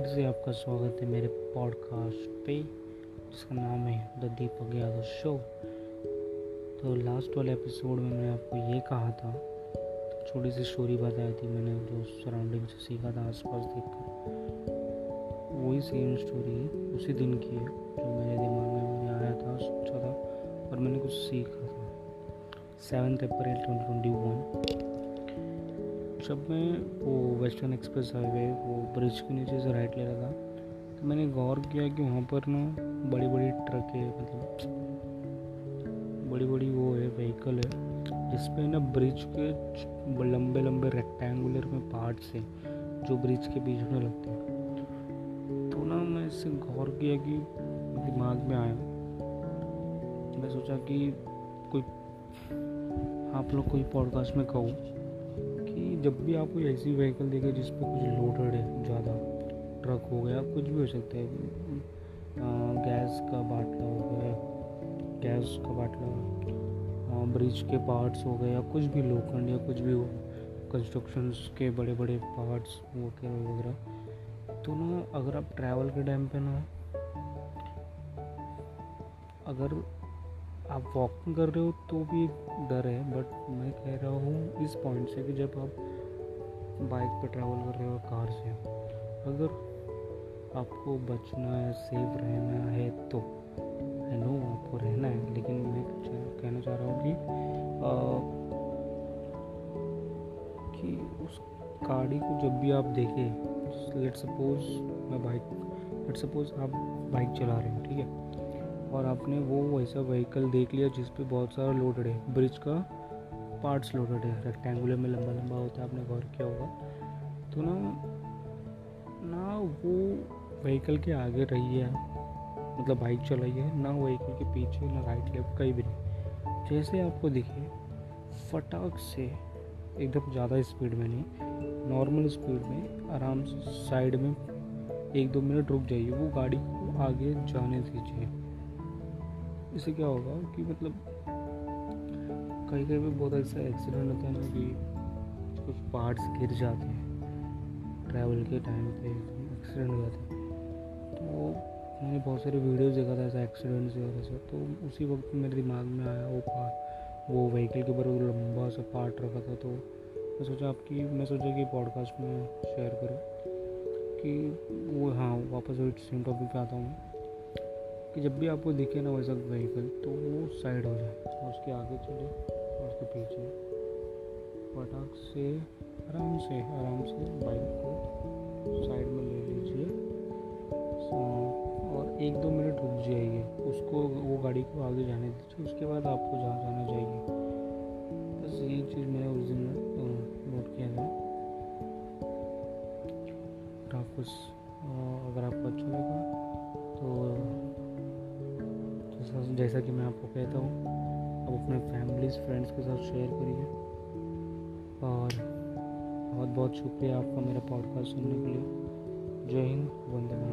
फिर से आपका स्वागत है मेरे पॉडकास्ट पे, जिसका नाम है द दीपक यादव शो। तो लास्ट वाले एपिसोड में मैंने आपको ये कहा था तो छोटी सी स्टोरी बताई थी मैंने जो सराउंडिंग से सीखा था आसपास देखकर। वही सेम स्टोरी उसी दिन की है, जो मेरे दिमाग में मैंने आया था, सोचा था और मैंने कुछ सीखा था। Seventh April twenty twenty one जब मैं वो वेस्टर्न एक्सप्रेस हाईवे वो ब्रिज के नीचे से राइट ले रहा था तो मैंने गौर किया कि वहाँ पर ना बड़ी बड़ी ट्रक है मतलब बड़ी बड़ी वो है व्हीकल है, जिसपे ना ब्रिज के लंबे लंबे रेक्टेंगुलर में पार्ट्स हैं, जो ब्रिज के बीच में लगते हैं। तो ना मैं इससे गौर किया कि दिमाग में आया। मैं सोचा कि कोई, आप लोग कोई पॉडकास्ट में कहूँ। जब भी आप कोई ऐसी व्हीकल देखे जिस पर कुछ लोडेड है, ज़्यादा ट्रक हो गया, कुछ भी हो सकता है। गैस का बाटला हो गया गैस का बाटला ब्रिज के पार्ट्स हो गए या कुछ भी लोखंड या कुछ भी हो के बड़े बड़े पार्ट्स वगैरह वगैरह। तो ना, अगर आप ट्रैवल के टाइम पे ना, अगर आप वॉकिंग कर रहे हो तो भी डर है बट मैं कह रहा हूँ इस पॉइंट से कि जब आप बाइक पर ट्रैवल कर रहे हो कार से अगर आपको बचना है सेफ़ रहना है तो। आई नो आपको रहना है लेकिन मैं कहना चाह रहा हूँ कि आ, कि उस गाड़ी को जब भी आप देखें लेट सपोज़ मैं बाइक लेट सपोज़ आप बाइक चला रहे हो ठीक है? और आपने वो वैसा व्हीकल देख लिया जिस पे बहुत सारा लोडेड है। ब्रिज का पार्ट्स लोडेड है। रेक्टेंगुलर में लंबा लंबा होता है, आपने गौर किया होगा। तो ना ना वो व्हीकल के आगे रही है मतलब बाइक चलाई है, ना व्हीकल के पीछे, ना राइट लेफ़्ट कहीं भी नहीं। जैसे आपको दिखे, फटाक से एकदम ज़्यादा स्पीड में नहीं नॉर्मल स्पीड में आराम से साइड में एक दो मिनट रुक जाइए, वो गाड़ी को आगे जाने दीजिए। इससे क्या होगा कि मतलब कहीं कहीं भी बहुत ऐसा एक्सीडेंट होता है ना कि कुछ पार्ट्स गिर जाते हैं। ट्रैवल के टाइम पे एक्सीडेंट हो जाते हैं। तो मैंने बहुत सारे वीडियोस देखा था ऐसा एक्सीडेंट से वजह से। तो उसी वक्त मेरे दिमाग में आया वो पार्ट वो व्हीकल के ऊपर वो लंबा सा पार्ट रखा था। तो मैं सोचा आपकी, मैं सोचा कि पॉडकास्ट में शेयर करूँ कि वो हाँ वापस सेम टॉपिक पे आता हूँ। कि जब भी आपको दिखे ना वैसा व्हीकल तो वो साइड हो जाए और उसके आगे चले और उसके पीछे। फटाक से, आराम से आराम से बाइक को साइड में ले लीजिए। और एक दो मिनट रुक जाइए। उसको, वो गाड़ी को आगे जाने दीजिए, उसके बाद आपको जहाँ जाना चाहिए। बस ये चीज़ मैंने उस दिन नोट किया था। आपको जैसा कि मैं आपको कहता हूँ आप अपने फैमिलीज़ फ्रेंड्स के साथ शेयर करिए। और बहुत बहुत शुक्रिया आपका मेरा पॉडकास्ट सुनने के लिए। जय हिंद, वंदे मातरम।